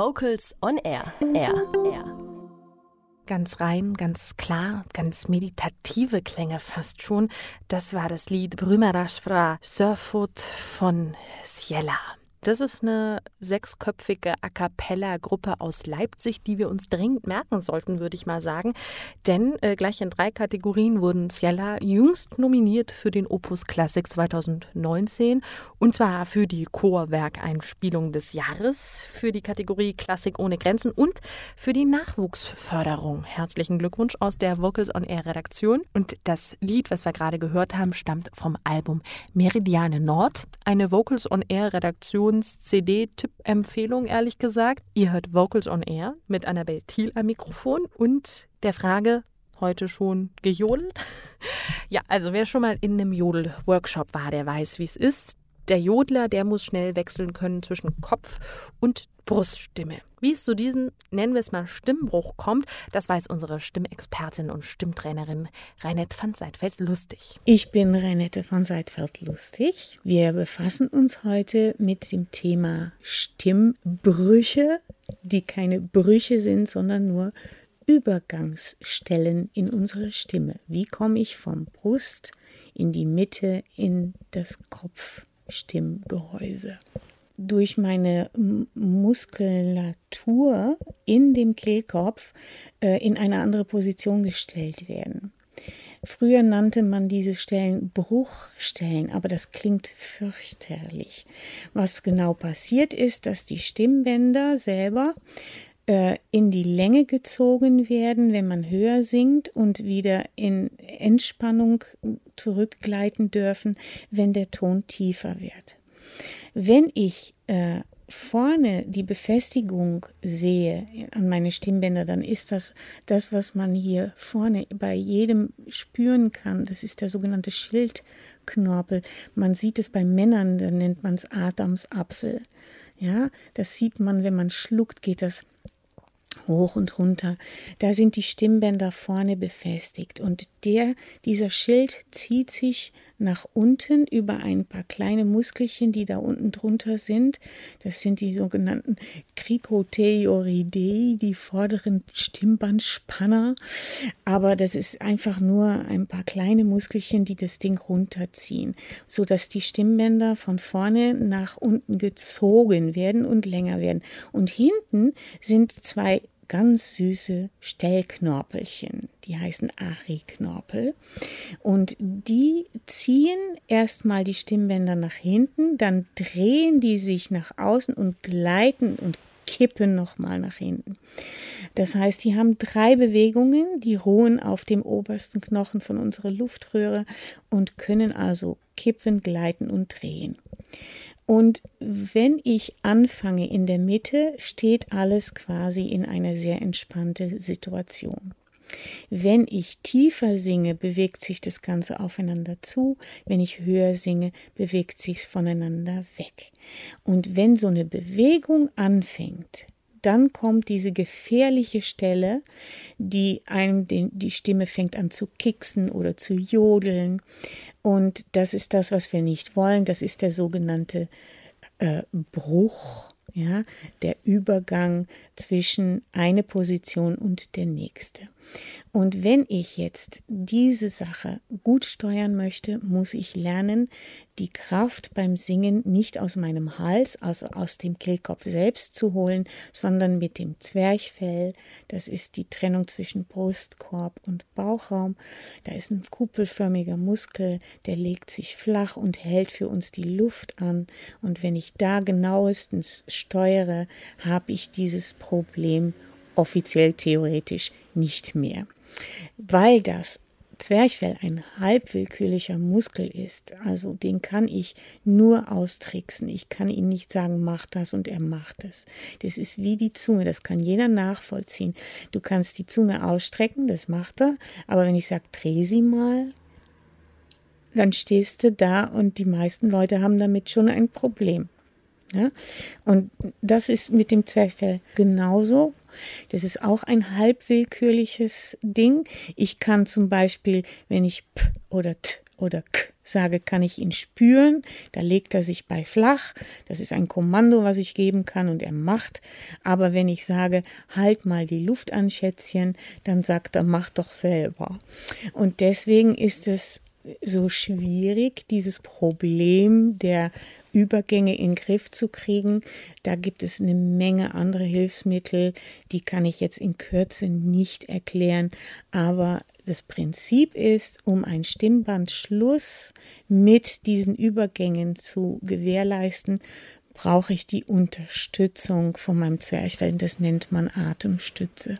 Vocals on Air. Air. Air. Ganz rein, ganz klar, ganz meditative Klänge fast schon. Das war das Lied Brümerashfra Surfoot von Ciela. Das ist eine sechsköpfige A cappella-Gruppe aus Leipzig, die wir uns dringend merken sollten, würde ich mal sagen. Denn äh, gleich in drei Kategorien wurden Ciela jüngst nominiert für den Opus Classic 2019 und zwar für die Chorwerkeinspielung des Jahres, für die Kategorie Klassik ohne Grenzen und für die Nachwuchsförderung. Herzlichen Glückwunsch aus der Vocals on Air Redaktion. Und das Lied, was wir gerade gehört haben, stammt vom Album Meridiane Nord, eine Vocals on Air Redaktion Produktions-CD-Tipp-Empfehlung, ehrlich gesagt. Ihr hört Vocals on Air mit Annabel Thiel am Mikrofon und der Frage, heute schon gejodelt? ja, also wer schon mal in einem Jodel-Workshop war, der weiß, wie es ist. Der Jodler, der muss schnell wechseln können zwischen Kopf und Bruststimme. Wie es zu diesem, nennen wir es mal, Stimmbruch kommt, das weiß unsere Stimmexpertin und Stimmtrainerin Reinette van Seidfeld-Lustig. Ich bin Reinette van Seidfeld-Lustig. Wir befassen uns heute mit dem Thema Stimmbrüche, die keine Brüche sind, sondern nur Übergangsstellen in unserer Stimme. Wie komme ich vom Brust in die Mitte in das Kopfstimmgehäuse? durch meine Muskulatur in dem Kehlkopf äh, in eine andere Position gestellt werden. Früher nannte man diese Stellen Bruchstellen, aber das klingt fürchterlich. Was genau passiert ist, dass die Stimmbänder selber äh, in die Länge gezogen werden, wenn man höher singt und wieder in Entspannung zurückgleiten dürfen, wenn der Ton tiefer wird. Wenn ich äh, vorne die Befestigung sehe an meine Stimmbänder, dann ist das das, was man hier vorne bei jedem spüren kann. Das ist der sogenannte Schildknorpel. Man sieht es bei Männern, dann nennt man es Adamsapfel. Ja, das sieht man, wenn man schluckt, geht das hoch und runter. Da sind die Stimmbänder vorne befestigt und der, dieser Schild zieht sich nach unten über ein paar kleine Muskelchen, die da unten drunter sind. Das sind die sogenannten Cricotheoridae, die vorderen Stimmbandspanner. Aber das ist einfach nur ein paar kleine Muskelchen, die das Ding runterziehen, sodass die Stimmbänder von vorne nach unten gezogen werden und länger werden. Und hinten sind zwei ganz süße Stellknorpelchen, die heißen Ari-Knorpel. Und die ziehen erstmal die Stimmbänder nach hinten, dann drehen die sich nach außen und gleiten und kippen nochmal nach hinten. Das heißt, die haben drei Bewegungen, die ruhen auf dem obersten Knochen von unserer Luftröhre und können also kippen, gleiten und drehen. Und wenn ich anfange in der Mitte, steht alles quasi in einer sehr entspannte Situation. Wenn ich tiefer singe, bewegt sich das Ganze aufeinander zu. Wenn ich höher singe, bewegt sich es voneinander weg. Und wenn so eine Bewegung anfängt, dann kommt diese gefährliche Stelle, die einem den, die Stimme fängt an zu kicksen oder zu jodeln. Und das ist das, was wir nicht wollen. Das ist der sogenannte äh, Bruch, ja, der Übergang zwischen eine Position und der nächste. Und wenn ich jetzt diese Sache gut steuern möchte, muss ich lernen, die Kraft beim Singen nicht aus meinem Hals, also aus dem Kehlkopf selbst zu holen, sondern mit dem Zwerchfell. Das ist die Trennung zwischen Brustkorb und Bauchraum. Da ist ein kuppelförmiger Muskel, der legt sich flach und hält für uns die Luft an. Und wenn ich da genauestens steuere, habe ich dieses Problem offiziell theoretisch nicht mehr. Weil das Zwerchfell ein halbwillkürlicher Muskel ist, also den kann ich nur austricksen. Ich kann ihm nicht sagen, mach das und er macht es. Das ist wie die Zunge, das kann jeder nachvollziehen. Du kannst die Zunge ausstrecken, das macht er, aber wenn ich sage, dreh sie mal, dann stehst du da und die meisten Leute haben damit schon ein Problem. Ja? Und das ist mit dem Zwerchfell genauso. Das ist auch ein halb willkürliches Ding. Ich kann zum Beispiel, wenn ich P oder T oder K sage, kann ich ihn spüren. Da legt er sich bei flach. Das ist ein Kommando, was ich geben kann und er macht. Aber wenn ich sage, halt mal die Luft an, Schätzchen, dann sagt er, mach doch selber. Und deswegen ist es so schwierig, dieses Problem der Übergänge in den Griff zu kriegen. Da gibt es eine Menge andere Hilfsmittel, die kann ich jetzt in Kürze nicht erklären, aber das Prinzip ist, um einen Stimmbandschluss mit diesen Übergängen zu gewährleisten, brauche ich die Unterstützung von meinem Zwerchfell. Das nennt man Atemstütze.